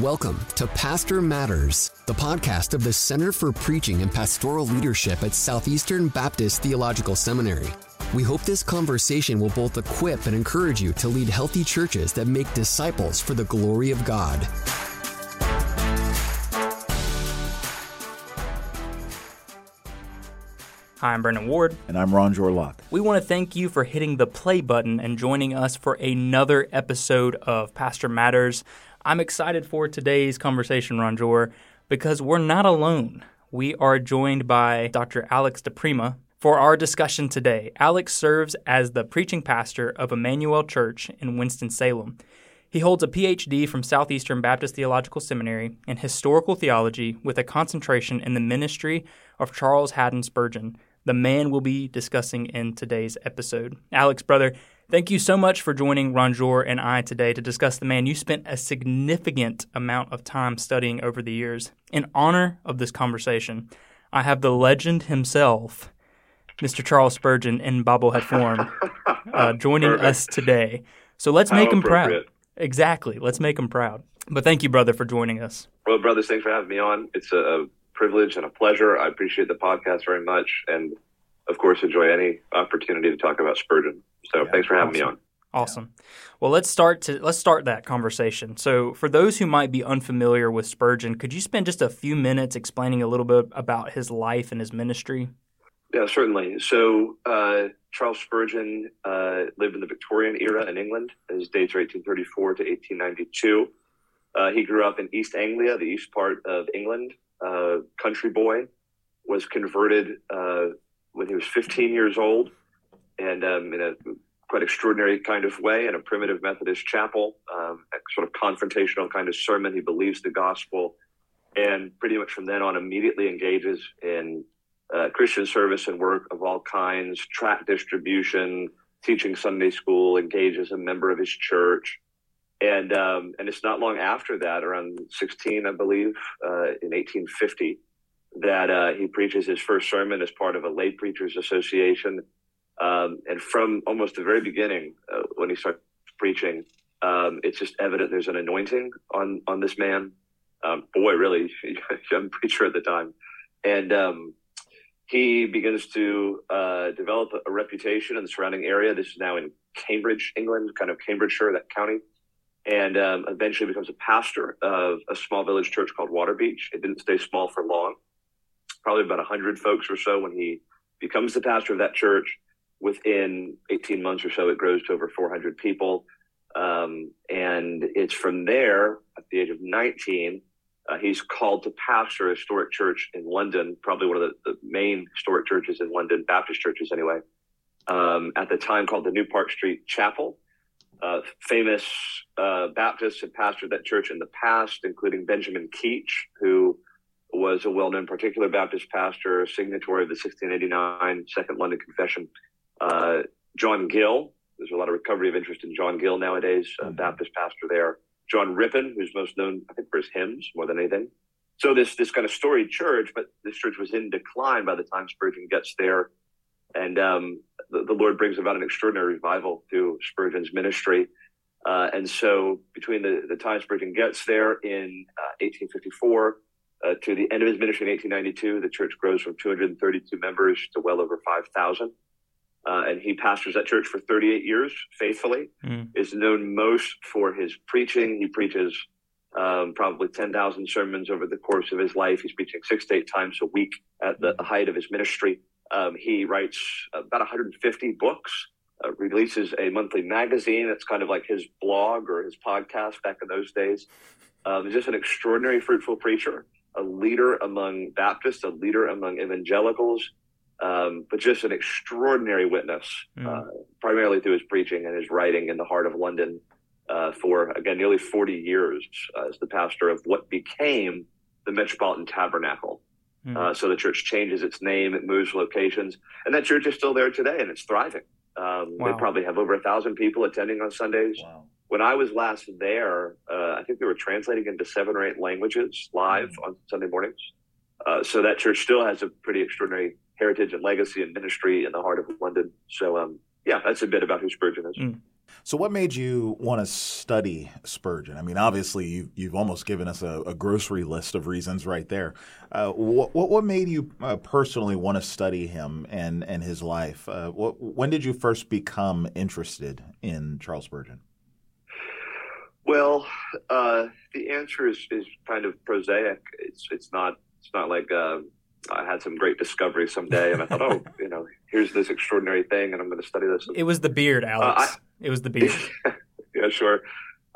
Welcome to Pastor Matters, the podcast of the Center for Preaching and Pastoral Leadership at Southeastern Baptist Theological Seminary. We hope this conversation will both equip and encourage you to lead healthy churches that make disciples for the glory of God. Hi, I'm Brendan Ward. And I'm Ronjour Locke. We want to thank you for hitting the play button and joining us for another episode of Pastor Matters. I'm excited for today's conversation, Ronjour, because we're not alone. We are joined by Dr. Alex DiPrima for our discussion today. Alex serves as the preaching pastor of Emmanuel Church in Winston-Salem. He holds a PhD from Southeastern Baptist Theological Seminary in historical theology with a concentration in the ministry of Charles Haddon Spurgeon, the man we'll be discussing in today's episode. Alex, brother, Thank you so much for joining Ronjour and I today to discuss the man you spent a significant amount of time studying over the years. In honor of this conversation, I have the legend himself, Mr. Charles Spurgeon, in bobblehead form, uh, joining us today. So let's make him proud. Exactly. Let's make him proud. But thank you, brother, for joining us. Well, brothers, thanks for having me on. It's a privilege and a pleasure. I appreciate the podcast very much. And of course, enjoy any opportunity to talk about Spurgeon. So yeah, thanks for having awesome. me on. Awesome. Well, let's start to let's start that conversation. So, for those who might be unfamiliar with Spurgeon, could you spend just a few minutes explaining a little bit about his life and his ministry? Yeah, certainly. So, uh, Charles Spurgeon uh, lived in the Victorian era in England. His dates are 1834 to 1892. Uh, he grew up in East Anglia, the east part of England. Uh, country boy, was converted uh, when he was 15 years old and um, in a quite extraordinary kind of way in a primitive Methodist chapel, um, a sort of confrontational kind of sermon. He believes the gospel, and pretty much from then on, immediately engages in uh, Christian service and work of all kinds, tract distribution, teaching Sunday school, engages a member of his church. And, um, and it's not long after that, around 16, I believe, uh, in 1850, that uh, he preaches his first sermon as part of a lay preachers association um, and from almost the very beginning, uh, when he starts preaching, um, it's just evident there's an anointing on on this man. Um, boy, really young preacher at the time, and um, he begins to uh, develop a, reputation in the surrounding area. This is now in Cambridge, England, kind of Cambridgeshire, that county, and um, eventually becomes a pastor of a small village church called Waterbeach. It didn't stay small for long, probably about hundred folks or so when he becomes the pastor of that church within 18 months or so, it grows to over 400 people. Um, and it's from there, at the age of 19, uh, he's called to pastor a historic church in London, probably one of the, the main historic churches in London, Baptist churches anyway, um, at the time called the New Park Street Chapel. Uh, famous uh, Baptists had pastored that church in the past, including Benjamin Keach, who was a well known particular Baptist pastor, signatory of the 1689 Second London Confession. Uh, John Gill, there's a lot of recovery of interest in John Gill nowadays, mm-hmm. Baptist pastor there. John Rippon, who's most known, I think, for his hymns more than anything. So this this kind of storied church, but this church was in decline by the time Spurgeon gets there, and um, the, the, Lord brings about an extraordinary revival through Spurgeon's ministry. Uh, and so between the, the time Spurgeon gets there in 1854 uh, uh, to the end of his ministry in 1892, the church grows from 232 members to well over 5,000 uh, and he pastors that church for 38 years faithfully. Mm. Is known most for his preaching. He preaches um, probably 10,000 sermons over the course of his life. He's preaching six to eight times a week at the mm. height of his ministry. Um, he writes about 150 books. Uh, releases a monthly magazine. It's kind of like his blog or his podcast back in those days. Um, he's just an extraordinary, fruitful preacher, a leader among Baptists, a leader among evangelicals, um, but just an extraordinary witness, mm. uh, primarily through his preaching and his writing in the heart of London uh, for, again, nearly 40 years uh, as the pastor of what became the Metropolitan Tabernacle. Mm. so the church changes its name, it moves locations, and that church is still there today and it's thriving. Um, wow. They probably have over a thousand people attending on Sundays. Wow. When I was last there, uh, I think they were translating into seven or eight languages live mm. on Sunday mornings. Uh, so that church still has a pretty extraordinary heritage and legacy and ministry in the heart of London. So, um, yeah, that's a bit about who Spurgeon is. Mm. So, what made you want to study Spurgeon? I mean, obviously, you, you've almost given us a, a grocery list of reasons right there. Uh, what, what made you uh, personally want to study him and, and his life? Uh, what, when did you first become interested in Charles Spurgeon? Well, uh, the answer is, is kind of prosaic. It's it's not it's not like uh, I had some great discovery someday and I thought, oh, you know, here's this extraordinary thing and I'm going to study this. It was the beard, Alex. Uh, I, it was the beard. yeah, sure.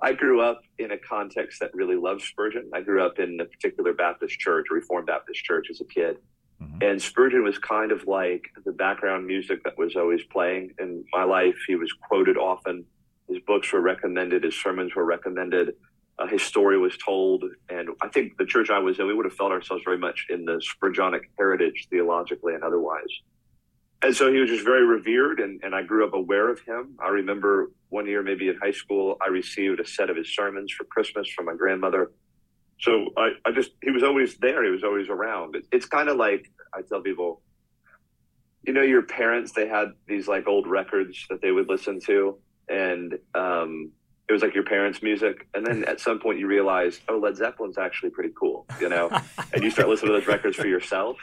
I grew up in a context that really loved Spurgeon. I grew up in a particular Baptist church, Reformed Baptist church, as a kid. Mm-hmm. And Spurgeon was kind of like the background music that was always playing in my life. He was quoted often. His books were recommended. His sermons were recommended. Uh, his story was told. I think the church I was in, we would have felt ourselves very much in the Spurgeonic heritage, theologically and otherwise. And so he was just very revered and, and i grew up aware of him. I remember one year maybe in high school i received a set of his sermons for christmas from my grandmother. So i, I just he was always there. He was always around. It, it's kind of like i tell people you know your parents they had these like old records that they would listen to and um, it was like your parents' music, and then at some point you realize, oh, Led Zeppelin's actually pretty cool, you know, and you start listening to those records for yourself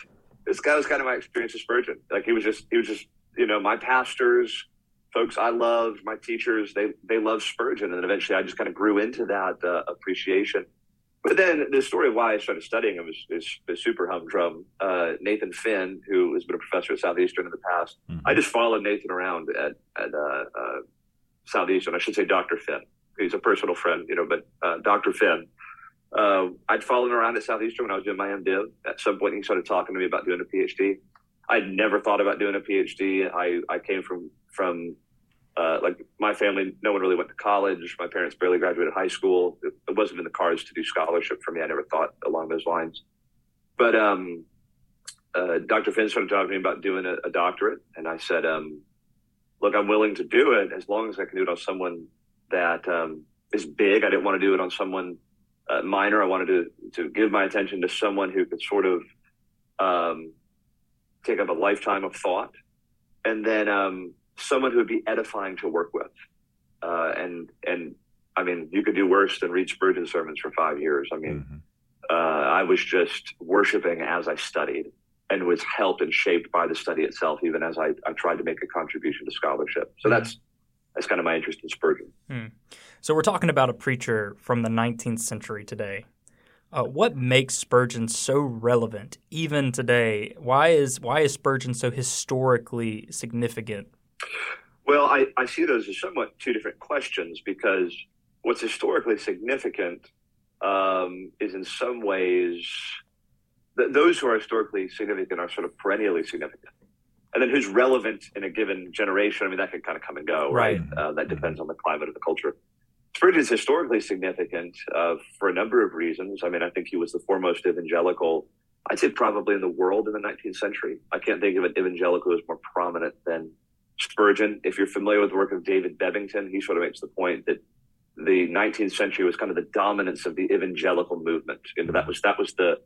this guy was kind of my experience with Spurgeon. Like he was just, he was just, you know, my pastors, folks I loved, my teachers, they they loved Spurgeon, and then eventually I just kind of grew into that uh, appreciation. But then the story of why I started studying him is, is, is super humdrum. Uh, Nathan Finn, who has been a professor at Southeastern in the past, mm-hmm. I just followed Nathan around at at uh, uh Southeastern. I should say Dr. Finn. He's a personal friend, you know, but uh, Dr. Finn uh, I'd fallen around at Southeastern when I was doing my MDiv. At some point, he started talking to me about doing a PhD. I'd never thought about doing a PhD. I, I came from from uh, like my family. No one really went to college. My parents barely graduated high school. It, it, wasn't in the cards to do scholarship for me. I never thought along those lines. But um, uh, Dr. Finn started talking to me about doing a, a doctorate, and I said, um, "Look, I'm willing to do it as long as I can do it on someone that um, is big. I didn't want to do it on someone." uh, minor. I wanted to to give my attention to someone who could sort of um, take up a lifetime of thought, and then um, someone who would be edifying to work with. Uh, and and I mean, you could do worse than read Spurgeon sermons for five years. I mean, mm-hmm. uh, I was just worshiping as I studied and was helped and shaped by the study itself, even as I, I tried to make a contribution to scholarship. So that's that's kind of my interest in Spurgeon. Mm. So we're talking about a preacher from the 19th century today. Uh, what makes Spurgeon so relevant even today? Why is why is Spurgeon so historically significant? Well, I, I see those as somewhat two different questions because what's historically significant um, is in some ways th- those who are historically significant are sort of perennially significant and then who's relevant in a given generation. I mean, that can kind of come and go, right? right? Uh, that depends on the climate of the culture. Spurgeon is historically significant uh, for a number of reasons. I mean, I think he was the foremost evangelical, I'd say probably in the world in the 19th century. I can't think of an evangelical who was more prominent than Spurgeon. If you're familiar with the work of David Bebbington, he sort of makes the point that the 19th century was kind of the dominance of the evangelical movement. And that was that was the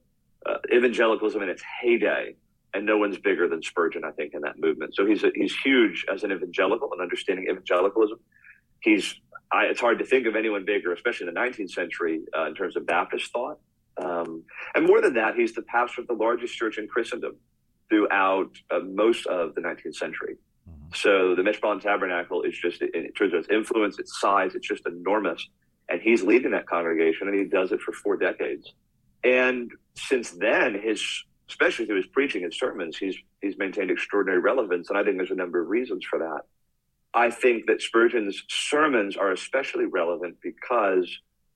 uh, evangelicalism in its heyday and no one's bigger than Spurgeon, I think, in that movement. So he's a, he's huge as an evangelical and understanding evangelicalism. He's I, it's hard to think of anyone bigger, especially in the 19th century, uh, in terms of Baptist thought. Um, and more than that, he's the pastor of the largest church in Christendom throughout uh, most of the 19th century. Mm-hmm. So the Metropolitan Tabernacle is just, in terms of its influence, its size, it's just enormous. And he's leading that congregation, and he does it for four decades. And since then, his especially through his preaching and sermons, he's he's maintained extraordinary relevance, and I think there's a number of reasons for that. I think that Spurgeon's sermons are especially relevant because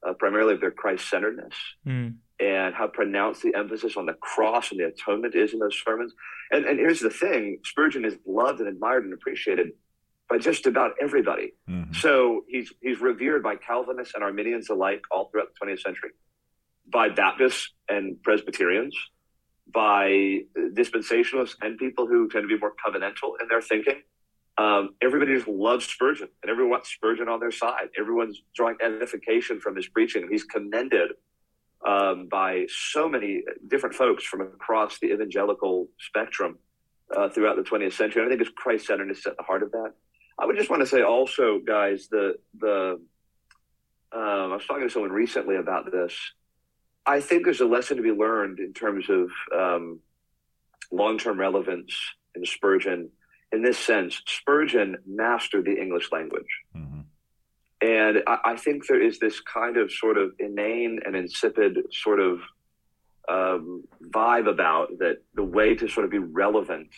uh, primarily of their Christ centeredness mm. and how pronounced the emphasis on the cross and the atonement is in those sermons. And, and here's the thing Spurgeon is loved and admired and appreciated by just about everybody. Mm-hmm. So he's, he's revered by Calvinists and Arminians alike all throughout the 20th century, by Baptists and Presbyterians by dispensationalists and people who tend to be more covenantal in their thinking. Um, everybody just loves Spurgeon, and everyone wants Spurgeon on their side. Everyone's drawing edification from his preaching. He's commended um, by so many different folks from across the evangelical spectrum uh, throughout the 20th century. And I think it's Christ centeredness at the heart of that. I would just want to say also, guys, the the um, I was talking to someone recently about this. I think there's a lesson to be learned in terms of um, long term relevance in Spurgeon. In this sense, Spurgeon mastered the English language. Mm-hmm. And I, I, think there is this kind of sort of inane and insipid sort of um, vibe about that the way to sort of be relevant,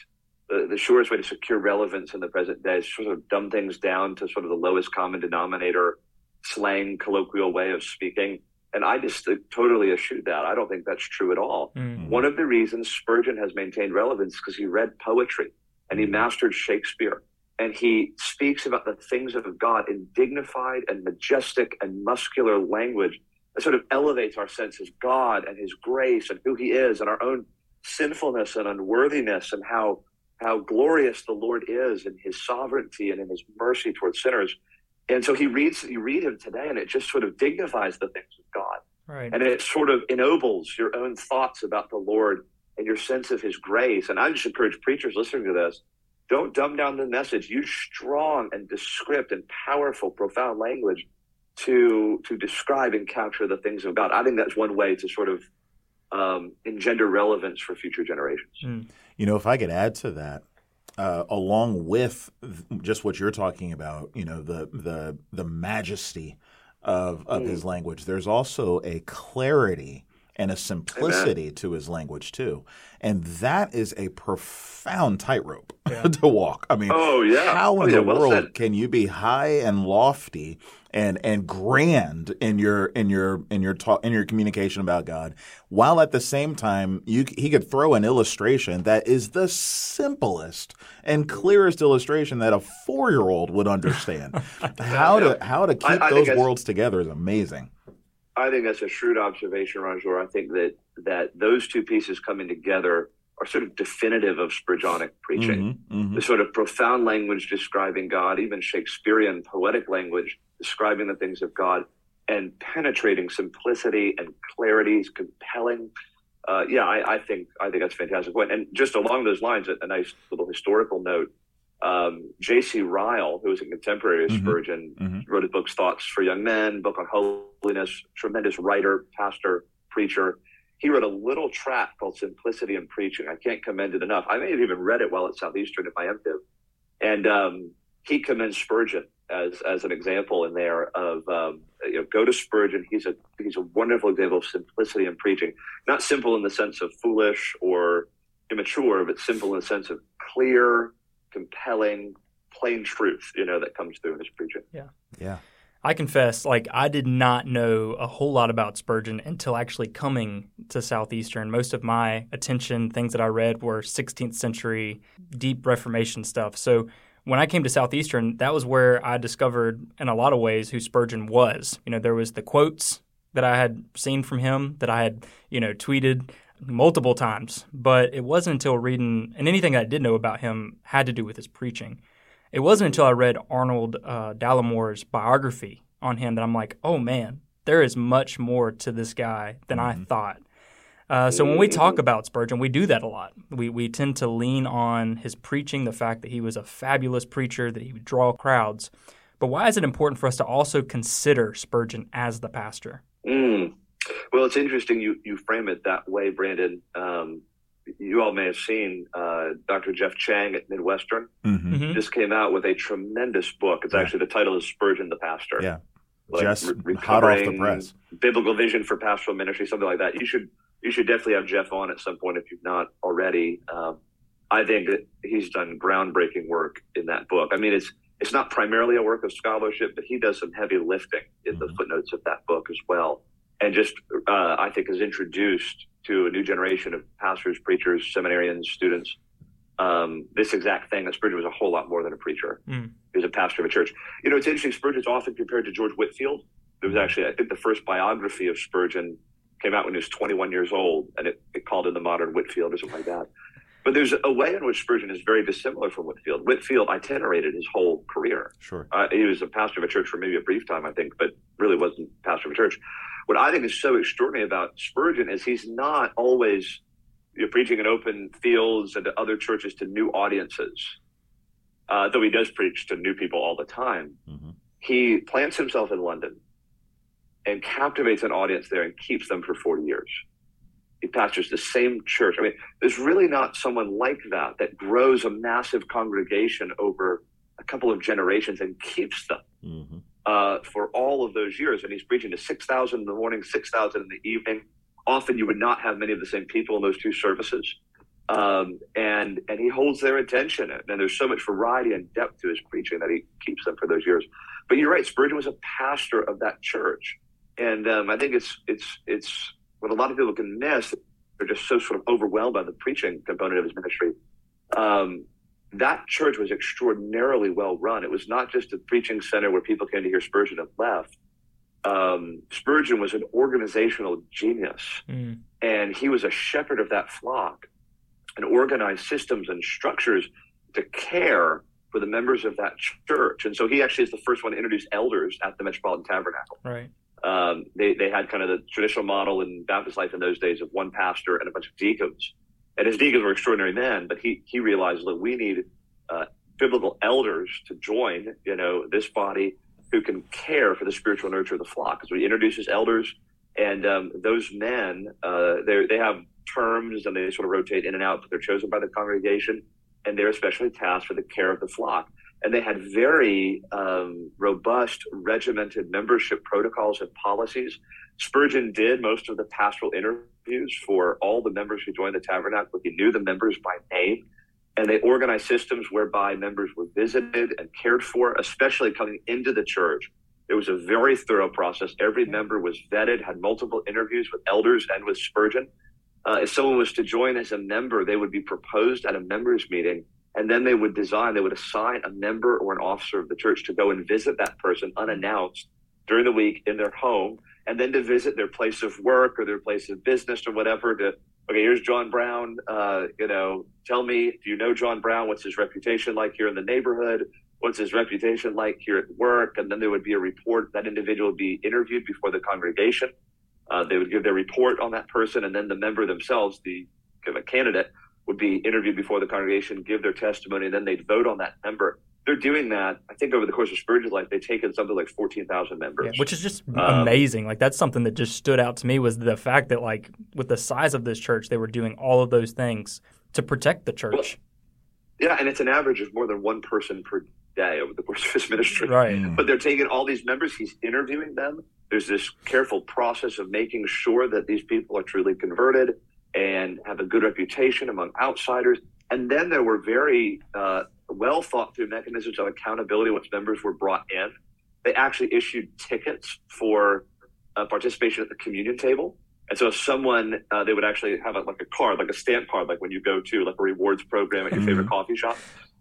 the, the surest way to secure relevance in the present day is sort of dumb things down to sort of the lowest common denominator, slang, colloquial way of speaking and I just totally eschew that. I don't think that's true at all. Mm-hmm. One of the reasons Spurgeon has maintained relevance because he read poetry and he mastered Shakespeare. And he speaks about the things of God in dignified and majestic and muscular language that sort of elevates our sense of God and his grace and who he is and our own sinfulness and unworthiness and how how glorious the Lord is in his sovereignty and in his mercy towards sinners. And so he reads, you read him today, and it just sort of dignifies the things of God. Right. And it sort of ennobles your own thoughts about the Lord and your sense of his grace. And I just encourage preachers listening to this don't dumb down the message. Use strong and descript and powerful, profound language to to describe and capture the things of God. I think that's one way to sort of um, engender relevance for future generations. Mm. You know, if I could add to that, uh, along with just what you're talking about, you know, the the the majesty of of mm. his language. There's also a clarity and a simplicity Amen. to his language too, and that is a profound tightrope yeah. to walk. I mean, oh yeah, how in oh, yeah, the well world said. can you be high and lofty and and grand in your in your in your talk in your communication about God, while at the same time you he could throw an illustration that is the simplest and clearest illustration that a four year old would understand. how to how to keep I, I those worlds together is amazing. I think that's a shrewd observation, Ronjour. I think that that those two pieces coming together are sort of definitive of Spurgeonic preaching. Mm-hmm, mm-hmm. The sort of profound language describing God, even Shakespearean poetic language describing the things of God, and penetrating simplicity and clarity is compelling. Uh, yeah, I, I, think I think that's a fantastic point. And just along those lines, a, a nice little historical note. Um, J.C. Ryle, who was a contemporary of mm-hmm. Spurgeon, mm-hmm. wrote his books "Thoughts for Young Men," book on holiness. Tremendous writer, pastor, preacher he wrote a little tract called Simplicity in Preaching. I can't commend it enough. I may have even read it while at Southeastern at my MDiv. And um, he commends Spurgeon as, as an example in there of um, you know, go to Spurgeon. He's a he's a wonderful example of simplicity in preaching. Not simple in the sense of foolish or immature, but simple in the sense of clear, compelling, plain truth. You know that comes through in his preaching. Yeah, yeah. I confess, like I did not know a whole lot about Spurgeon until actually coming to Southeastern. Most of my attention, things that I read, were 16th century deep Reformation stuff. So when I came to Southeastern, that was where I discovered, in a lot of ways, who Spurgeon was. You know, there was the quotes that I had seen from him that I had, you know, tweeted multiple times, but it wasn't until reading, and anything I did know about him had to do with his preaching. It wasn't until I read Arnold uh, Dallimore's biography on him that I'm like, oh man, there is much more to this guy than mm-hmm. I thought. Uh, so when we talk about Spurgeon, we do that a lot. We we tend to lean on his preaching, the fact that he was a fabulous preacher, that he would draw crowds. But why is it important for us to also consider Spurgeon as the pastor? Mm. Well, it's interesting you you frame it that way, Brandon. Um, you all may have seen uh, Dr. Geoff Chang at Midwestern mm-hmm. mm-hmm. just came out with a tremendous book. It's yeah. actually the title is Spurgeon the Pastor. Yeah, like just re- hot off the press. Biblical vision for pastoral ministry, something like that. You should you should definitely have Geoff on at some point if you've not already. Um, I think that he's done groundbreaking work in that book. I mean, it's it's not primarily a work of scholarship, but he does some heavy lifting in mm-hmm. the footnotes of that book as well, and just uh, I think has introduced to a new generation of pastors, preachers, seminarians, students. Um, this exact thing that Spurgeon was a whole lot more than a preacher. Mm. He was a pastor of a church. You know, it's interesting. Spurgeon's often compared to George Whitefield. There was actually, I think, the first biography of Spurgeon came out when he was 21 years old, and it, it called him the modern Whitefield or something like that. But there's a way in which Spurgeon is very dissimilar from Whitefield. Whitefield itinerated his whole career. Sure. Uh, he was a pastor of a church for maybe a brief time, I think, but really wasn't pastor of a church what I think is so extraordinary about Spurgeon is he's not always you know, preaching in open fields and to other churches to new audiences. uh, though he does preach to new people all the time. Mm-hmm. He plants himself in London and captivates an audience there and keeps them for 40 years. He pastors the same church. I mean, there's really not someone like that that grows a massive congregation over a couple of generations and keeps them mm-hmm. uh, for all of those years. And he's preaching to 6,000 in the morning, 6,000 in the evening. Often you would not have many of the same people in those two services. Um, and and he holds their attention, and there's so much variety and depth to his preaching that he keeps them for those years. But you're right, Spurgeon was a pastor of that church, and um, I think it's it's it's what a lot of people can miss. They're just so sort of overwhelmed by the preaching component of his ministry. Um, that church was extraordinarily well run. It was not just a preaching center where people came to hear Spurgeon and left. Um, Spurgeon was an organizational genius, mm. and he was a shepherd of that flock and organized systems and structures to care for the members of that church. And so he actually is the first one to introduce elders at the Metropolitan Tabernacle. Right. Um, they, they had kind of the traditional model in Baptist life in those days of one pastor and a bunch of deacons. And his deacons were extraordinary men, but he, he realized that we need uh, biblical elders to join, you know, this body who can care for the spiritual nurture of the flock. So he introduces elders, and um, those men, uh, they have terms and they sort of rotate in and out, but they're chosen by the congregation, and they're especially tasked for the care of the flock and they had very um, robust, regimented membership protocols and policies. Spurgeon did most of the pastoral interviews for all the members who joined the tabernacle. He knew the members by name, and they organized systems whereby members were visited and cared for, especially coming into the church. It was a very thorough process. Every member was vetted, had multiple interviews with elders and with Spurgeon. Uh, if someone was to join as a member, they would be proposed at a members meeting and then they would design, they would assign a member or an officer of the church to go and visit that person unannounced during the week in their home, and then to visit their place of work or their place of business or whatever. To okay, here's John Brown. Uh, you know, tell me, do you know John Brown? What's his reputation like here in the neighborhood? What's his reputation like here at work? And then there would be a report. That individual would be interviewed before the congregation. Uh, they would give their report on that person, and then the member themselves, the kind of candidate, would be interviewed before the congregation, give their testimony, and then they'd vote on that member. They're doing that. I think over the course of Spurgeon's life, they've taken something like fourteen thousand members, yeah, which is just um, amazing. Like that's something that just stood out to me was the fact that like with the size of this church, they were doing all of those things to protect the church. Well, yeah, and it's an average of more than one person per day over the course of his ministry. Right. Mm. But they're taking all these members, he's interviewing them. There's this careful process of making sure that these people are truly converted and have a good reputation among outsiders. And then there were very uh, well thought through mechanisms of accountability once members were brought in. They actually issued tickets for uh, participation at the communion table. And so, if someone uh, they would actually have a, like a card, like a stamp card, like when you go to like a rewards program at your mm-hmm. favorite coffee shop.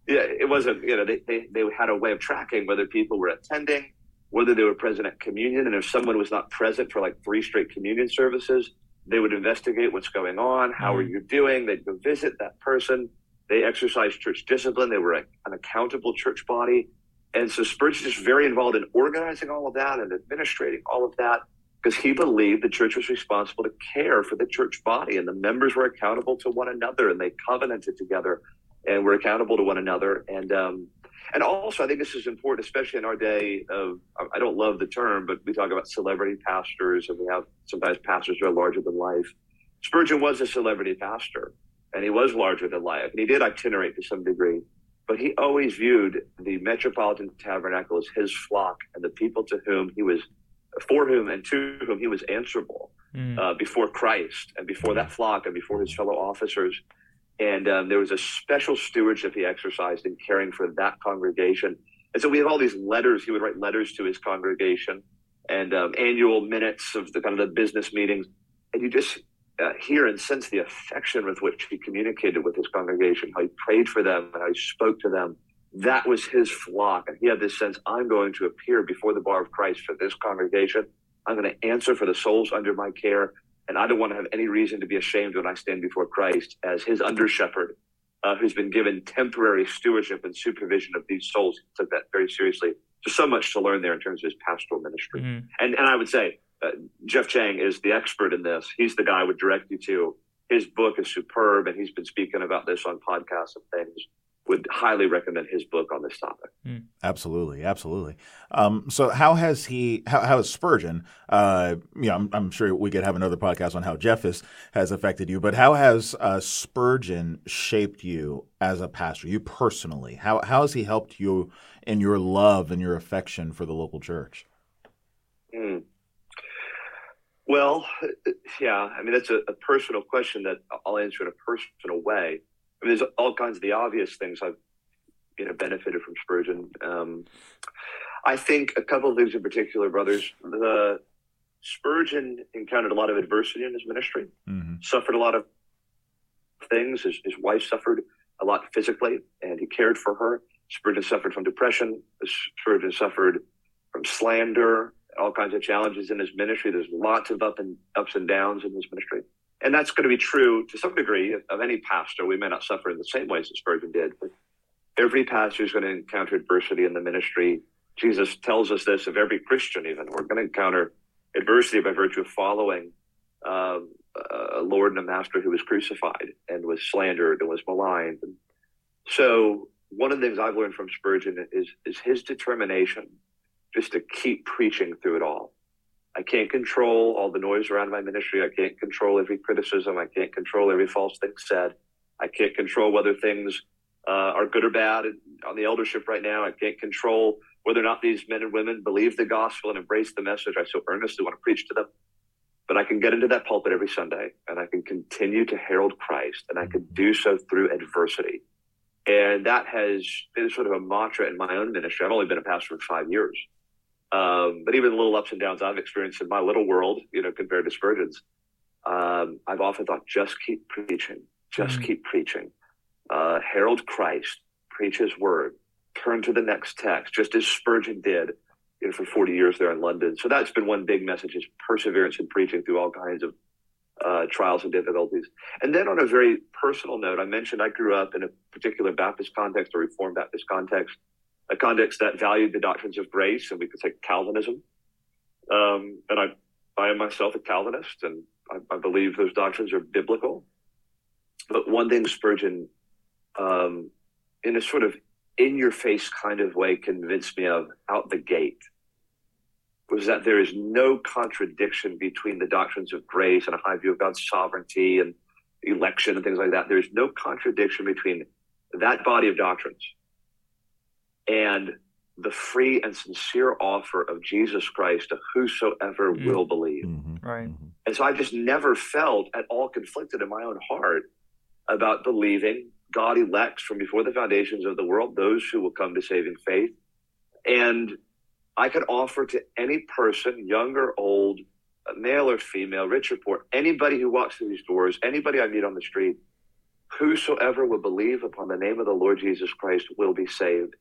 Yeah, it wasn't. You know, they, they they had a way of tracking whether people were attending, whether they were present at communion, and if someone was not present for like three straight communion services, they would investigate what's going on. How are mm-hmm. you doing? They'd go visit that person. They exercised church discipline. They were a, an accountable church body. And so Spurgeon is very involved in organizing all of that and administrating all of that because he believed the church was responsible to care for the church body and the members were accountable to one another and they covenanted together and were accountable to one another. And um, and also, I think this is important, especially in our day of, I don't love the term, but we talk about celebrity pastors and we have sometimes pastors who are larger than life. Spurgeon was a celebrity pastor and he was larger than life and he did itinerate to some degree, but he always viewed the Metropolitan Tabernacle as his flock and the people to whom he was, for whom and to whom he was answerable mm. uh, before Christ and before that flock and before his fellow officers. And um, there was a special stewardship he exercised in caring for that congregation. And so we have all these letters. He would write letters to his congregation and um, annual minutes of the kind of the business meetings. And you just uh, hear and sense the affection with which he communicated with his congregation, how he prayed for them, how he spoke to them. That was his flock. And he had this sense I'm going to appear before the bar of Christ for this congregation. I'm going to answer for the souls under my care. And I don't want to have any reason to be ashamed when I stand before Christ as his under shepherd, uh, who's been given temporary stewardship and supervision of these souls. He took that very seriously. There's so much to learn there in terms of his pastoral ministry. Mm-hmm. And, and I would say uh, Geoff Chang is the expert in this. He's the guy I would direct you to. His book is superb, and he's been speaking about this on podcasts and things. Would highly recommend his book on this topic. Mm. Absolutely, absolutely. Um, so, how has he? How, how has Spurgeon? Uh, you know, I'm, I'm, sure we could have another podcast on how Geoff is, has affected you, but how has uh, Spurgeon shaped you as a pastor? You personally, how how has he helped you in your love and your affection for the local church? Mm. Well, yeah, I mean that's a, a personal question that I'll answer in a personal way. I mean, there's all kinds of the obvious things I've you know benefited from Spurgeon. Um, I think a couple of things in particular, brothers. The Spurgeon encountered a lot of adversity in his ministry, mm-hmm. suffered a lot of things. His, his wife suffered a lot physically, and he cared for her. Spurgeon suffered from depression. Spurgeon suffered from slander, all kinds of challenges in his ministry. There's lots of up and ups and downs in his ministry. And that's going to be true to some degree of, any pastor. We may not suffer in the same ways that Spurgeon did, but every pastor is going to encounter adversity in the ministry. Jesus tells us this of every Christian, even. We're going to encounter adversity by virtue of following um, a Lord and a Master who was crucified and was slandered and was maligned. And so, one of the things I've learned from Spurgeon is, is his determination just to keep preaching through it all. I can't control all the noise around my ministry. I can't control every criticism. I can't control every false thing said. I can't control whether things uh, are good or bad on the eldership right now. I can't control whether or not these men and women believe the gospel and embrace the message I so earnestly want to preach to them. But I can get into that pulpit every Sunday and I can continue to herald Christ and I can do so through adversity. And that has been sort of a mantra in my own ministry. I've only been a pastor for five years. Um, but even the little ups and downs I've experienced in my little world, you know, compared to Spurgeon's, um, I've often thought, just keep preaching, just mm-hmm. keep preaching. Uh, herald Christ, preach His word, turn to the next text, just as Spurgeon did, you know, for 40 years there in London. So that's been one big message: is perseverance in preaching through all kinds of uh, trials and difficulties. And then on a very personal note, I mentioned I grew up in a particular Baptist context, a Reformed Baptist context a context that valued the doctrines of grace, and we could say Calvinism. Um, and I, I am myself a Calvinist, and I, I, believe those doctrines are biblical. But one thing Spurgeon, um, in a sort of in your face kind of way, convinced me of out the gate was that there is no contradiction between the doctrines of grace and a high view of God's sovereignty and election and things like that. There's no contradiction between that body of doctrines and the free and sincere offer of Jesus Christ to whosoever mm. will believe. Mm-hmm. Right. Mm-hmm. And so I just never felt at all conflicted in my own heart about believing God elects from before the foundations of the world those who will come to saving faith. And I could offer to any person, young or old, male or female, rich or poor, anybody who walks through these doors, anybody I meet on the street, whosoever will believe upon the name of the Lord Jesus Christ will be saved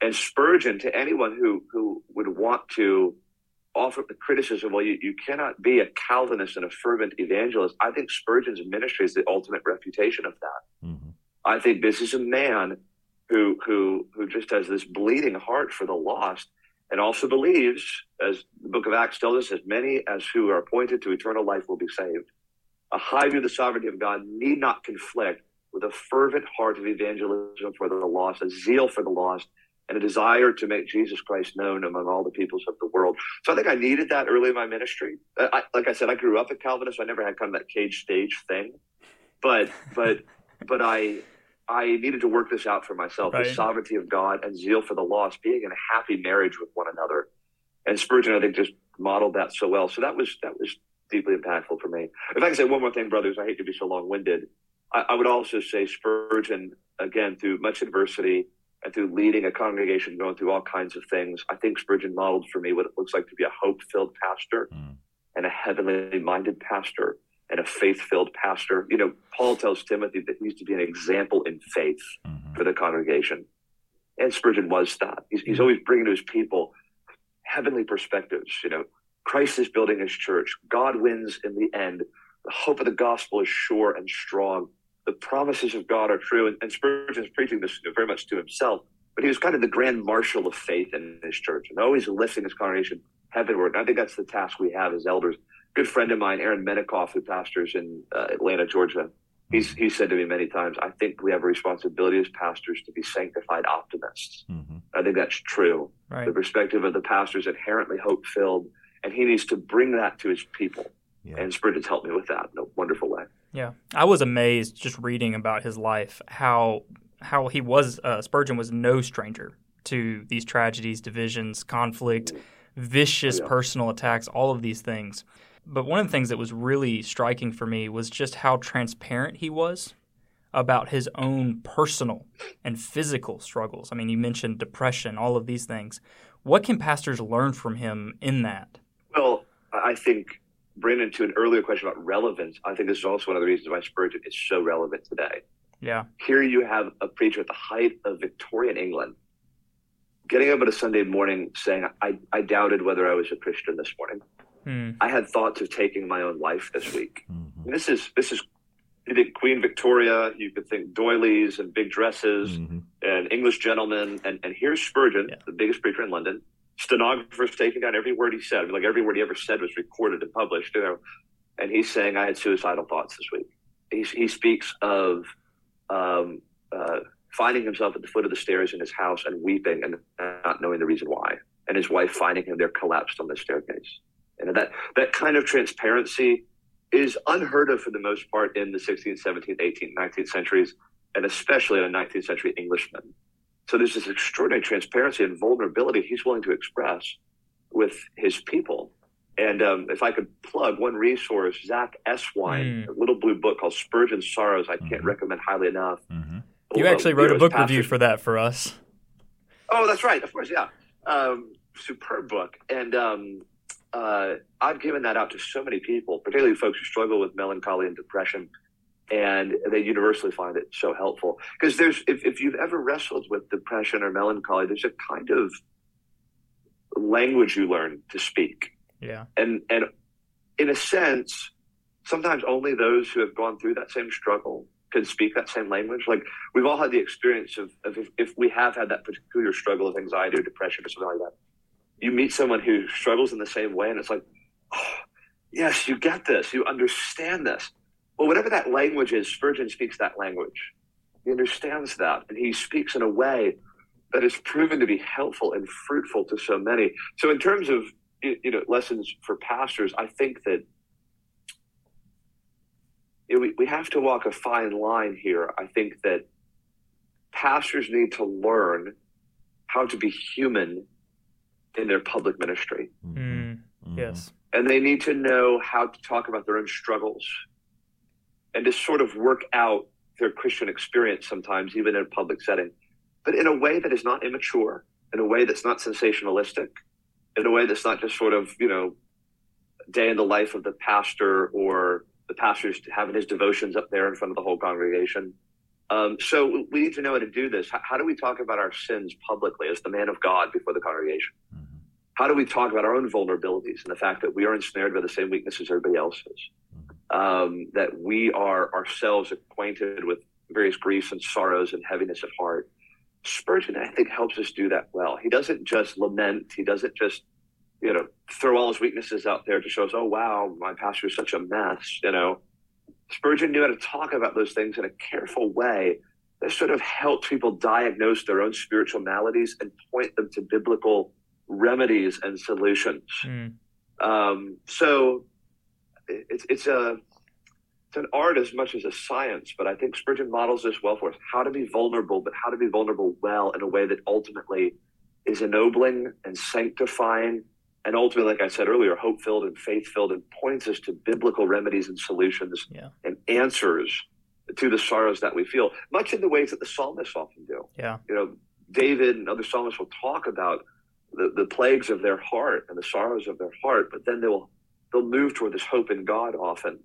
and Spurgeon to anyone who who would want to offer the criticism, well, you, you cannot be a Calvinist and a fervent evangelist. I think Spurgeon's ministry is the ultimate refutation of that. Mm-hmm. I think this is a man who who who just has this bleeding heart for the lost and also believes, as the book of Acts tells us, as many as who are appointed to eternal life will be saved. A high view of the sovereignty of God need not conflict with a fervent heart of evangelism for the lost, a zeal for the lost, and a desire to make Jesus Christ known among all the peoples of the world. So I think I needed that early in my ministry. Uh, I, like I said, I grew up a Calvinist. So I never had kind of that cage stage thing, but but but I I needed to work this out for myself: right. the sovereignty of God and zeal for the lost, being in a happy marriage with one another. And Spurgeon, I think, just modeled that so well. So that was that was deeply impactful for me. If I can say one more thing, brothers, I hate to be so long winded. I, I would also say Spurgeon, again, through much adversity and through leading a congregation going through all kinds of things, I think Spurgeon modeled for me what it looks like to be a hope filled pastor mm. and a heavenly minded pastor and a faith filled pastor. You know, Paul tells Timothy that he needs to be an example in faith mm-hmm. for the congregation. And Spurgeon was that. He's, he's always bringing to his people heavenly perspectives. You know, Christ is building his church, God wins in the end. The hope of the gospel is sure and strong the promises of God are true. And, and Spurgeon's preaching this very much to himself, but he was kind of the grand marshal of faith in his church and always lifting his congregation heavenward. And I think that's the task we have as elders. Good friend of mine, Aaron Menikoff, who pastors in uh, Atlanta, Georgia, He's he said to me many times, I think we have a responsibility as pastors to be sanctified optimists. Mm-hmm. I think that's true. Right. The perspective of the pastor is inherently hope filled, and he needs to bring that to his people. Yeah. And Spurgeon's helped me with that in a wonderful way. Yeah, I was amazed just reading about his life how how he was uh, Spurgeon was no stranger to these tragedies, divisions, conflict, vicious yeah. personal attacks, all of these things. But one of the things that was really striking for me was just how transparent he was about his own personal and physical struggles. I mean, you mentioned depression, all of these things. What can pastors learn from him in that? Well, I think, Brandon, to an earlier question about relevance, I think this is also one of the reasons why Spurgeon is so relevant today. Yeah. Here you have a preacher at the height of Victorian England getting up on a Sunday morning saying, I, I doubted whether I was a Christian this morning. Hmm. I had thoughts of taking my own life this week. Mm-hmm. This is this is you think Queen Victoria, you could think doilies and big dresses Mm-hmm. and English gentlemen, and, and here's Spurgeon, Yeah. the biggest preacher in London. Stenographers taking down every word he said. I mean, like every word he ever said was recorded and published, you know. And he's saying, I had suicidal thoughts this week. He, he speaks of um, uh, finding himself at the foot of the stairs in his house and weeping and not knowing the reason why. And his wife finding him there collapsed on the staircase. And that, that kind of transparency is unheard of for the most part in the 16th, 17th, 18th, 19th centuries, and especially in a 19th century Englishman. So there's this extraordinary transparency and vulnerability he's willing to express with his people. And um, if I could plug one resource, Zach Eswine, Mm. a little blue book called Spurgeon's Sorrows, I can't Mhm. recommend highly enough. Mm-hmm. You Well, actually wrote a book as review for that for us. Oh, that's right. Of course, yeah. Um, superb book. And um, uh, I've given that out to so many people, particularly folks who struggle with melancholy and depression. And they universally find it so helpful. Because there's, if, if you've ever wrestled with depression or melancholy, there's a kind of language you learn to speak. Yeah. And, and in a sense, sometimes only those who have gone through that same struggle can speak that same language. Like we've all had the experience of, of if, if we have had that particular struggle of anxiety or depression or something like that, you meet someone who struggles in the same way, and it's like, oh, yes, you get this, you understand this. Well, whatever that language is, Spurgeon speaks that language. He understands that, and he speaks in a way that has proven to be helpful and fruitful to so many. So, in terms of you you know lessons for pastors, I think that you know, we, we have to walk a fine line here. I think that pastors need to learn how to be human in their public ministry. Mm. Yes. And they need to know how to talk about their own struggles and to sort of work out their Christian experience sometimes, even in a public setting, but in a way that is not immature, in a way that's not sensationalistic, in a way that's not just sort of, you know, day in the life of the pastor or the pastor's having his devotions up there in front of the whole congregation. Um, so we need to know how to do this. How, how do we talk about our sins publicly as the man of God before the congregation? Mm-hmm. How do we talk about our own vulnerabilities and the fact that we are ensnared by the same weaknesses everybody else is? Um, that we are ourselves acquainted with various griefs and sorrows and heaviness of heart. Spurgeon, I think, helps us do that well. He doesn't just lament. He doesn't just, you know, throw all his weaknesses out there to show us, oh, wow, my pastor is such a mess, you know. Spurgeon knew how to talk about those things in a careful way that sort of helped people diagnose their own spiritual maladies and point them to biblical remedies and solutions. Mm. Um, so it's it's a it's an art as much as a science, but I think Spurgeon models this well for us: how to be vulnerable, but how to be vulnerable well in a way that ultimately is ennobling and sanctifying, and ultimately, like I said earlier, hope filled and faith filled, and points us to biblical remedies and solutions Yeah. and answers to the sorrows that we feel, much in the ways that the psalmists often do Yeah. you know, David and other psalmists will talk about the, the plagues of their heart and the sorrows of their heart, but then they'll they'll move toward this hope in God often.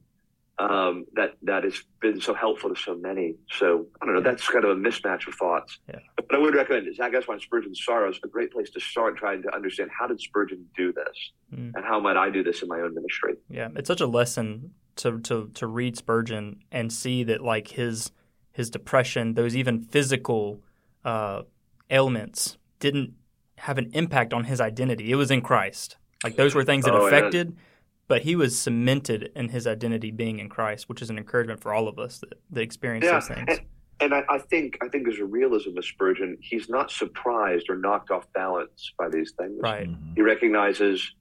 Um, that that has been so helpful to so many. So I don't know. Yeah. That's kind of a mismatch of thoughts. Yeah. But I would recommend Zach Eswine Spurgeon's Sorrows a great place to start trying to understand how did Spurgeon do this, Mm. and how might I do this in my own ministry. Yeah, it's such a lesson to to to read Spurgeon and see that like his his depression, those even physical uh, ailments, didn't have an impact on his identity. It was in Christ. Like those were things that Oh, affected, but he was cemented in his identity being in Christ, which is an encouragement for all of us that, that experience Yeah, those things. and, and I, I think I think there's a realism of Spurgeon. He's not surprised or knocked off balance by these things. Right. Mhm. He recognizes,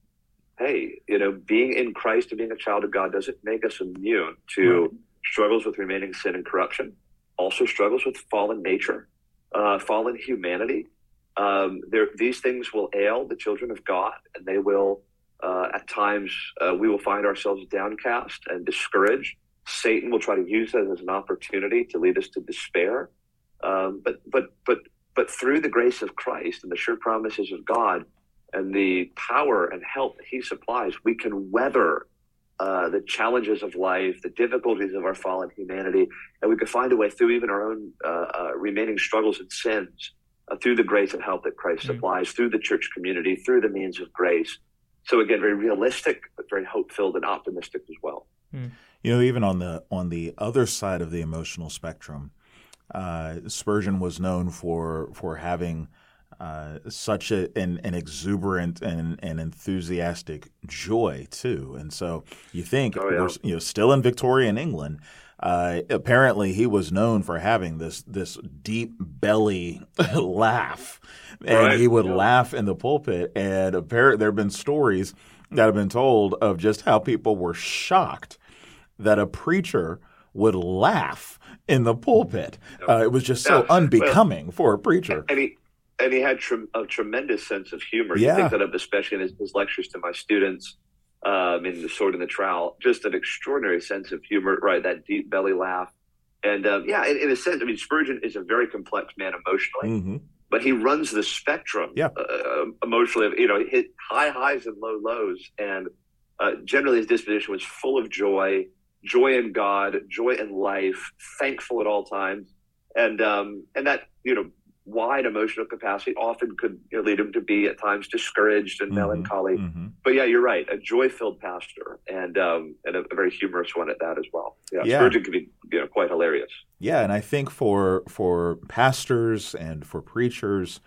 hey, you know, being in Christ and being a child of God doesn't make us immune to struggles with remaining sin and corruption. Also struggles with fallen nature, uh, fallen humanity. Um, there, these things will ail the children of God, and they will. Uh, at times, uh, we will find ourselves downcast and discouraged. Satan will try to use that as an opportunity to lead us to despair. Um, but but but but through the grace of Christ and the sure promises of God and the power and help that He supplies, we can weather uh, the challenges of life, the difficulties of our fallen humanity, and we can find a way through even our own uh, uh, remaining struggles and sins, uh, through the grace and help that Christ Mm. supplies, through the church community, through the means of grace. So again, very realistic, but very hope-filled and optimistic as well. You know, even on the on the other side of the emotional spectrum, uh, Spurgeon was known for for having uh, such a, an, an exuberant and, and enthusiastic joy too. And so you think Oh, yeah. we're you know still in Victorian England. Uh, apparently, he was known for having this this deep belly laugh, and Right, he would yeah. laugh in the pulpit. And apparently, there have been stories that have been told of just how people were shocked that a preacher would laugh in the pulpit. Uh, it was just so Yeah, well- unbecoming for a preacher. and he and he had trem- a tremendous sense of humor. Yeah. You that up, especially in his, his lectures to my students um, in the Sword and the Trowel. Just an extraordinary sense of humor, right? That deep belly laugh, and um, yeah, in, in a sense, I mean, Spurgeon is a very complex man emotionally, hmm but he runs the spectrum, Yeah. uh, emotionally. You know, hit high highs and low lows, and uh, generally his disposition was full of joy, joy in God, joy in life, thankful at all times, and um, and that you know wide emotional capacity often could you know, lead him to be at times discouraged and Mhm. melancholy. hmm But yeah, you're right, a joy filled pastor, and um, and a, a very humorous one at that as well. Yeah, Yeah. Spurgeon can be you know quite hilarious. Yeah, and I think for for pastors and for preachers,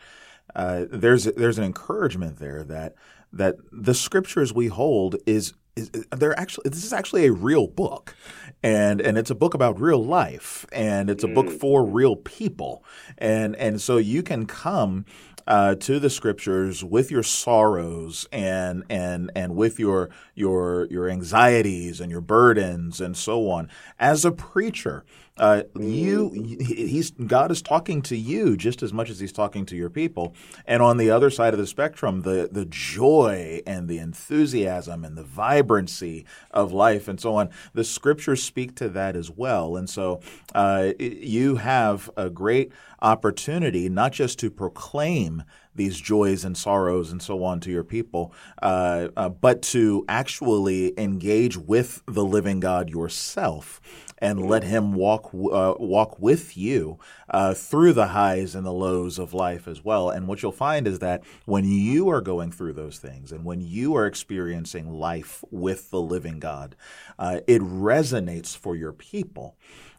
uh, there's there's an encouragement there that that the scriptures we hold is is they're actually this is actually a real book, and and it's a book about real life, and it's a book Mm. for real people, and and so you can come. Uh, to the scriptures with your sorrows and and and with your your your anxieties and your burdens and so on. As a preacher uh, you he's God is talking to you just as much as he's talking to your people. And on the other side of the spectrum the the joy and the enthusiasm and the vibrancy of life and so on the scriptures speak to that as well. And so uh, you have a great opportunity not just to proclaim these joys and sorrows and so on to your people, uh, uh, but to actually engage with the living God yourself and let Him walk uh, walk with you uh, through the highs and the lows of life as well. And what you'll find is that when you are going through those things and when you are experiencing life with the living God, uh, it resonates for your people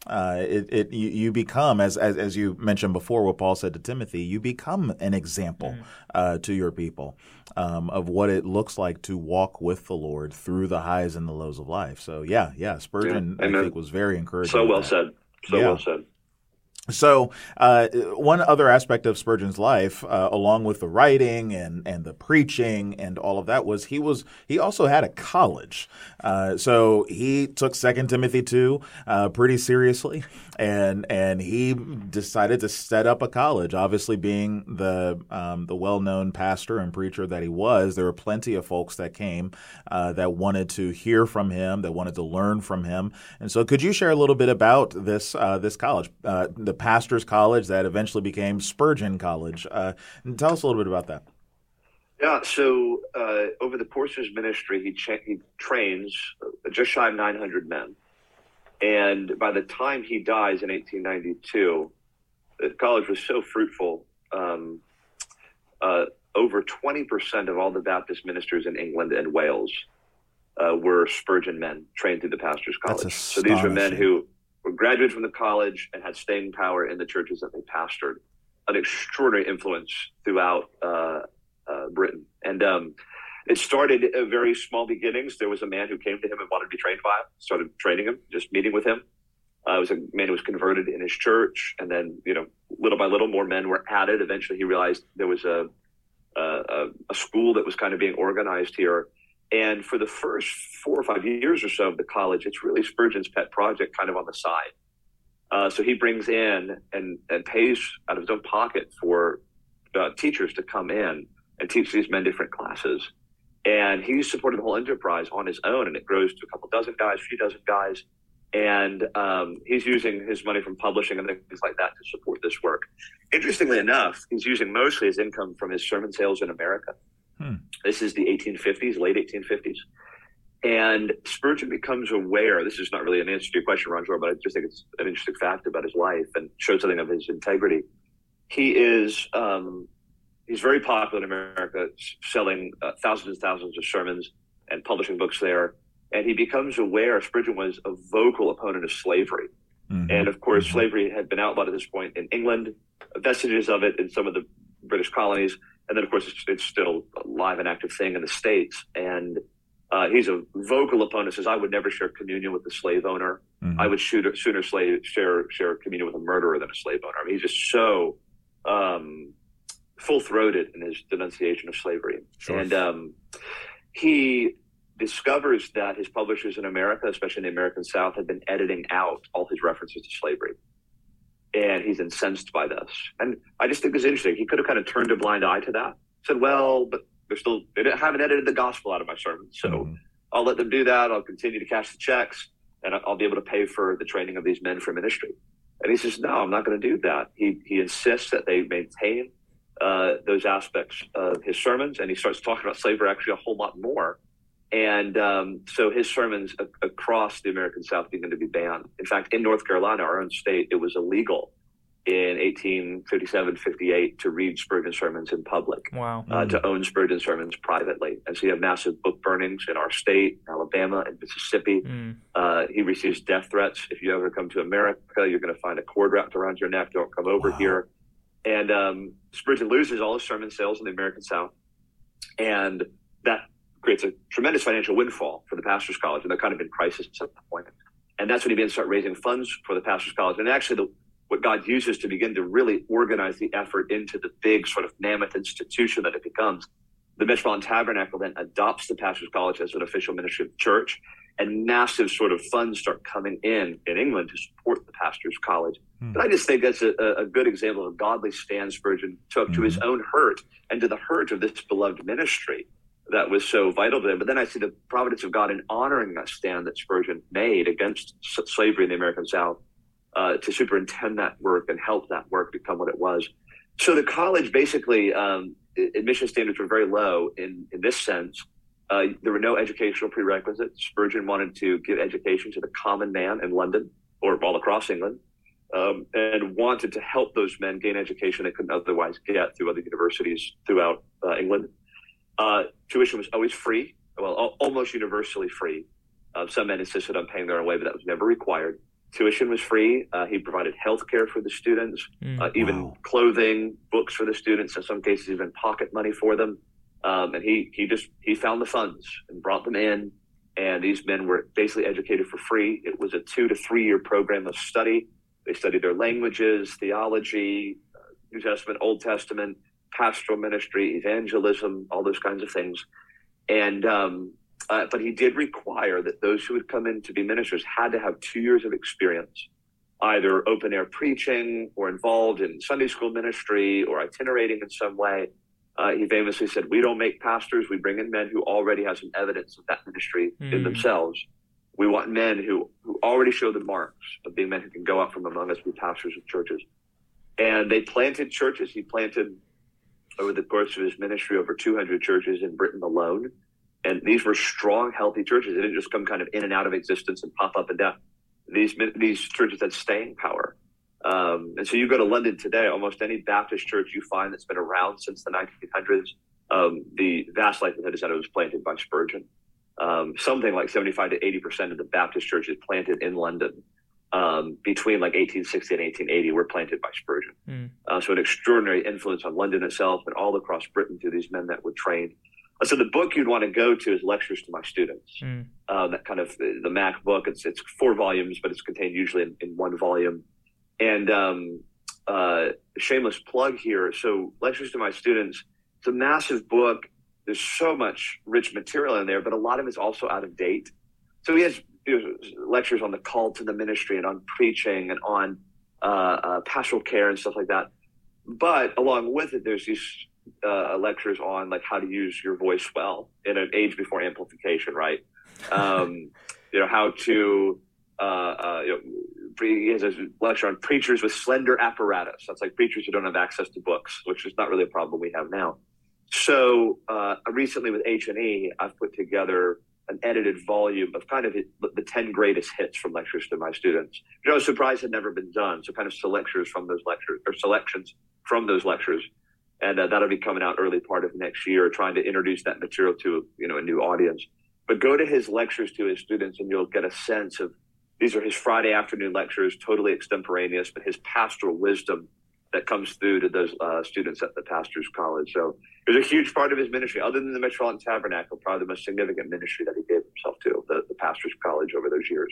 uh, it, it you, you become as, as as you mentioned before what Paul said to Timothy you become an example uh, to your people um, of what it looks like to walk with the Lord through the highs and the lows of life so yeah yeah Spurgeon Yeah, I think was very encouraging So well that. said. So Yeah. well said. So, uh, one other aspect of Spurgeon's life, uh, along with the writing and, and the preaching and all of that, was he was he also had a college. Uh, so he took Second Timothy two uh, pretty seriously, and and he decided to set up a college. Obviously, being the um, the well known pastor and preacher that he was, there were plenty of folks that came uh, that wanted to hear from him, that wanted to learn from him. And so, could you share a little bit about this uh, this college, uh, the Pastors College that eventually became Spurgeon College? Uh, tell us a little bit about that. Yeah, so uh, over the course of his ministry, he, cha- he trains uh, just shy of 900 men. And by the time he dies in 1892, the college was so fruitful. Um, uh, over 20% of all the Baptist ministers in England and Wales uh, were Spurgeon men trained through the Pastors College. So these were men who were graduates from the college and had staying power in the churches that they pastored. An extraordinary influence throughout uh, uh, Britain. And um, it started at very small beginnings. There was a man who came to him and wanted to be trained by him, started training him, just meeting with him. Uh, it was a man who was converted in his church, and then you know, little by little, more men were added. Eventually, he realized there was a a, a school that was kind of being organized here. And for the first four or five years or so of the college, it's really Spurgeon's pet project, kind of on the side. Uh, so he brings in and and pays out of his own pocket for uh, teachers to come in and teach these men different classes. And he's supported the whole enterprise on his own, and it grows to a couple dozen guys, a few dozen guys. And um, he's using his money from publishing and things like that to support this work. Interestingly enough, he's using mostly his income from his sermon sales in America. This is the 1850s, late 1850s. And Spurgeon becomes aware. This is not really an answer to your question, Ronjour, but I just think it's an interesting fact about his life and shows something of his integrity. He is um, he's very popular in America, selling uh, thousands and thousands of sermons and publishing books there. And he becomes aware Spurgeon was a vocal opponent of slavery. Mm-hmm. And of course, mm-hmm. slavery had been outlawed at this point in England, vestiges of it in some of the British colonies. And then, of course, it's, it's still a live and active thing in the States. And uh, he's a vocal opponent. Says I would never share communion with a slave owner. Mm-hmm. I would shoot, sooner slave, share share communion with a murderer than a slave owner. I mean, he's just so um, full throated in his denunciation of slavery. Sure. And um, he discovers that his publishers in America, especially in the American South, had been editing out all his references to slavery. And he's incensed by this. And I just think it's interesting. He could have kind of turned a blind eye to that. Said, well, but they're still, they haven't edited the gospel out of my sermon. So mm-hmm. I'll let them do that. I'll continue to cash the checks and I'll be able to pay for the training of these men for ministry. And he says, no, I'm not going to do that. He, he insists that they maintain uh, those aspects of his sermons, and he starts talking about slavery actually a whole lot more. And um, so his sermons a- across the American South begin to be banned. In fact, in North Carolina, our own state, it was illegal in 1857 58 to read Spurgeon sermons in public, wow. uh, mm. to own Spurgeon sermons privately. And so you have massive book burnings in our state, Alabama, and Mississippi. Mm. Uh, he receives death threats. If you ever come to America, you're going to find a cord wrapped around your neck. Don't come over wow. here. And um, Spurgeon loses all his sermon sales in the American South. And that creates a tremendous financial windfall for the Pastors College. And they're kind of in crisis at that point. And that's when he begins to start raising funds for the Pastors College. And actually, the, what God uses to begin to really organize the effort into the big sort of mammoth institution that it becomes. The Metropolitan Tabernacle then adopts the Pastors College as an official ministry of the church and massive sort of funds start coming in in England to support the pastors' college. Mm. But I just think that's a, a, good example of a godly stand Spurgeon took mm. to his hmm. own hurt and to the hurt of this beloved ministry that was so vital to them. But then I see the providence of God in honoring that stand that Spurgeon made against slavery in the American South uh, to superintend that work and help that work become what it was. So the college basically um, admission standards were very low in in this sense uh, there were no educational prerequisites. Spurgeon wanted to give education to the common man in London or all across England, um, and wanted to help those men gain education they couldn't otherwise get through other universities throughout uh, England. Uh, tuition was always free, well, almost universally free. Uh, some men insisted on paying their own way, but that was never required. Tuition was free. Uh, he provided health care for the students, mm, even wow. clothing, books for the students, in some cases, even pocket money for them. Um, and he he just he found the funds and brought them in, and these men were basically educated for free. It was a two to three year program of study. They studied their languages, theology, uh, New Testament, Old Testament, pastoral ministry, evangelism, all those kinds of things. And um, uh, but he did require that those who would come in to be ministers had to have two years of experience, either open air preaching or involved in Sunday school ministry or itinerating in some way uh, he famously said, "We don't make pastors; we bring in men who already have some evidence of that ministry mm. in hmm. themselves. We want men who who already show the marks of being men who can go out from among us, be pastors of churches." And they planted churches. He planted over the course of his ministry over 200 churches in Britain alone. And these were strong, healthy churches. They didn't just come kind of in and out of existence and pop up and down. These these churches had staying power. Um, and so you go to London today, almost any Baptist church you find that's been around since the 1900s, um, the vast likelihood is that it was planted by Spurgeon. Um, something like 75 to 80 percent of the Baptist churches planted in London um, between like 1860 and 1880 were planted by Spurgeon. Mm. Uh, so an extraordinary influence on London itself and all across Britain through these men that were trained. So the book you'd want to go to is Lectures to My Students. Mm. Uh, that kind of the Mac book. It's it's four volumes, but it's contained usually in, in one volume. And um, uh, shameless plug here. So Lectures to My Students. It's a massive book. There's so much rich material in there, but a lot of it's also out of date. So he has lectures on the call to the ministry and on preaching and on uh, uh, pastoral care and stuff like that. But along with it, there's these uh, lectures on like how to use your voice well in an age before amplification, right? Um, you know how to. Uh, uh, you know, he has a lecture on preachers with slender apparatus. That's like preachers who don't have access to books, which is not really a problem we have now. So uh, recently with H and E, I've put together an edited volume of kind of the 10 greatest hits from lectures to my students. You know, surprise had never been done. So kind of selections from those lectures or selections from those lectures. And uh, that'll be coming out early part of next year, trying to introduce that material to, you know, a new audience. But go to his lectures to his students and you'll get a sense of these are his Friday afternoon lectures, totally extemporaneous, but his pastoral wisdom that comes through to those uh, students at the pastor's college. So it was a huge part of his ministry, other than the Metropolitan Tabernacle, probably the most significant ministry that he gave himself to, the, the pastor's college over those years.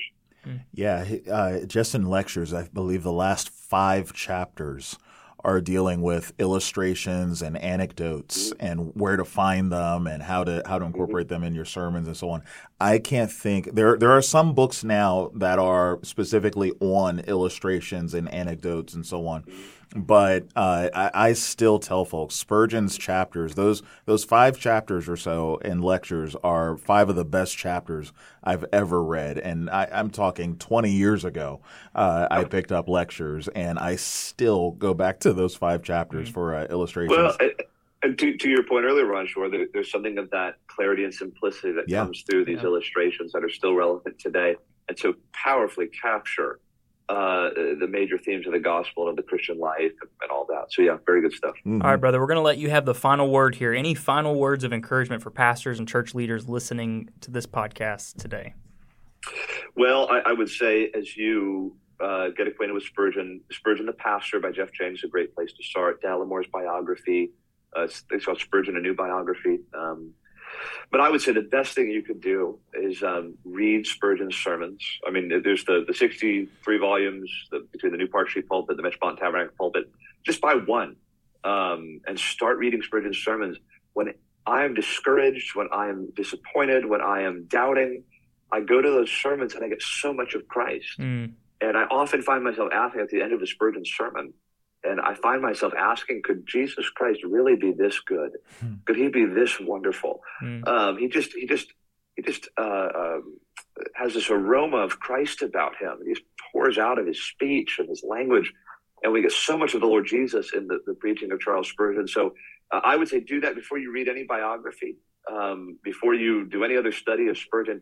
Yeah, uh, just in lectures, I believe the last five chapters are dealing with illustrations and anecdotes mm-hmm. and where to find them and how to how to incorporate mm-hmm. them in your sermons and so on. I can't think there there are some books now that are specifically on illustrations and anecdotes and so on. Mm-hmm but uh, I, I, still tell folks Spurgeon's chapters, those those five chapters or so in lectures, are five of the best chapters I've ever read. And I, am talking 20 years ago, uh, I picked up lectures, and I still go back to those five chapters mm-hmm. for uh, illustrations. Well, and to, to your point earlier, Ronjour, there, there's something of that clarity and simplicity that yeah. comes through these yeah. illustrations that are still relevant today, and so powerfully capture uh, the major themes of the gospel and of the Christian life and, and all that. So yeah, very good stuff. Mm-hmm. All right, brother, we're going to let you have the final word here. Any final words of encouragement for pastors and church leaders listening to this podcast today? Well, I, I would say as you uh, get acquainted with Spurgeon, Spurgeon the Pastor by Geoff Chang is a great place to start. Dallimore's biography, uh, they call Spurgeon a new biography. Um, but I would say the best thing you could do is um, read Spurgeon's sermons. I mean, there's the, the 63 volumes the, between the New Park Street pulpit, and the Metropolitan Tabernacle pulpit. Just buy one um, and start reading Spurgeon's sermons. When I am discouraged, when I am disappointed, when I am doubting, I go to those sermons and I get so much of Christ. Mm. And I often find myself asking at the end of a Spurgeon sermon, and I find myself asking, could Jesus Christ really be this good? Hmm. Could he be this wonderful? Hmm. Um, he just, he just, he just uh, um, has this aroma of Christ about him. He just pours out of his speech and his language. And we get so much of the Lord Jesus in the, the preaching of Charles Spurgeon. So uh, I would say do that before you read any biography, um, before you do any other study of Spurgeon.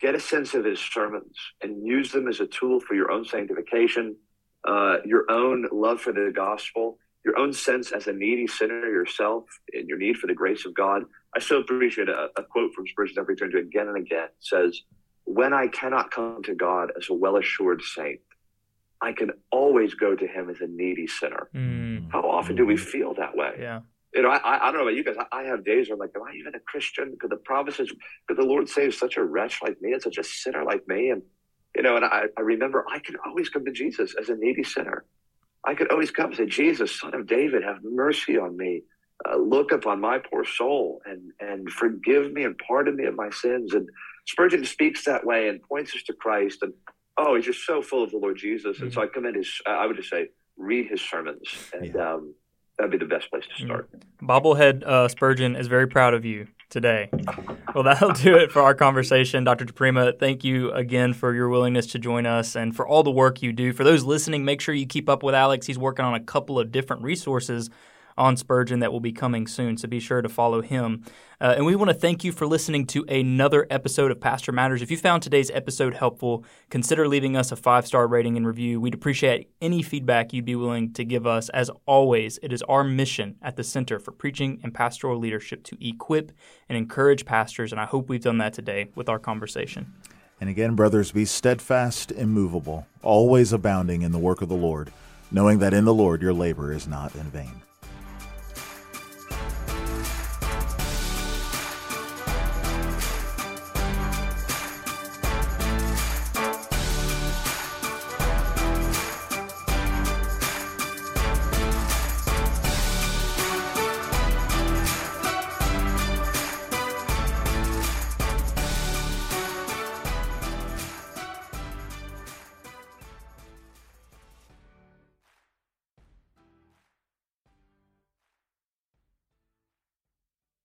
Get a sense of his sermons and use them as a tool for your own sanctification, uh, your own love for the gospel, your own sense as a needy sinner yourself, and your need for the grace of God. I so appreciate a, a quote from Spurgeon I've returned to again and again. It says, When I cannot come to God as a well assured saint, I can always go to him as a needy sinner. Mm. How often do we feel that way? Yeah. You know, I, I don't know about you guys. I, I have days where I'm like, am I even a Christian? Could the promises, could the Lord save such a wretch like me and such a sinner like me? And you know, and I, I remember I could always come to Jesus as a needy sinner. I could always come and say, Jesus, son of David, have mercy on me. Uh, look upon my poor soul and, and forgive me and pardon me of my sins. And Spurgeon speaks that way and points us to Christ. And oh, he's just so full of the Lord Jesus. And mm-hmm. so I commend his, I would just say, read his sermons. And yeah. um, that'd be the best place to start. Mm-hmm. Bobblehead uh, Spurgeon is very proud of you today. Well, that'll do it for our conversation. Dr. DiPrima, thank you again for your willingness to join us and for all the work you do. For those listening, make sure you keep up with Alex. He's working on a couple of different resources on Spurgeon that will be coming soon, so be sure to follow him. Uh, and we want to thank you for listening to another episode of Pastor Matters. If you found today's episode helpful, consider leaving us a five star rating and review. We'd appreciate any feedback you'd be willing to give us. As always, it is our mission at the Center for Preaching and Pastoral Leadership to equip and encourage pastors, and I hope we've done that today with our conversation. And again, brothers, be steadfast, immovable, always abounding in the work of the Lord, knowing that in the Lord your labor is not in vain.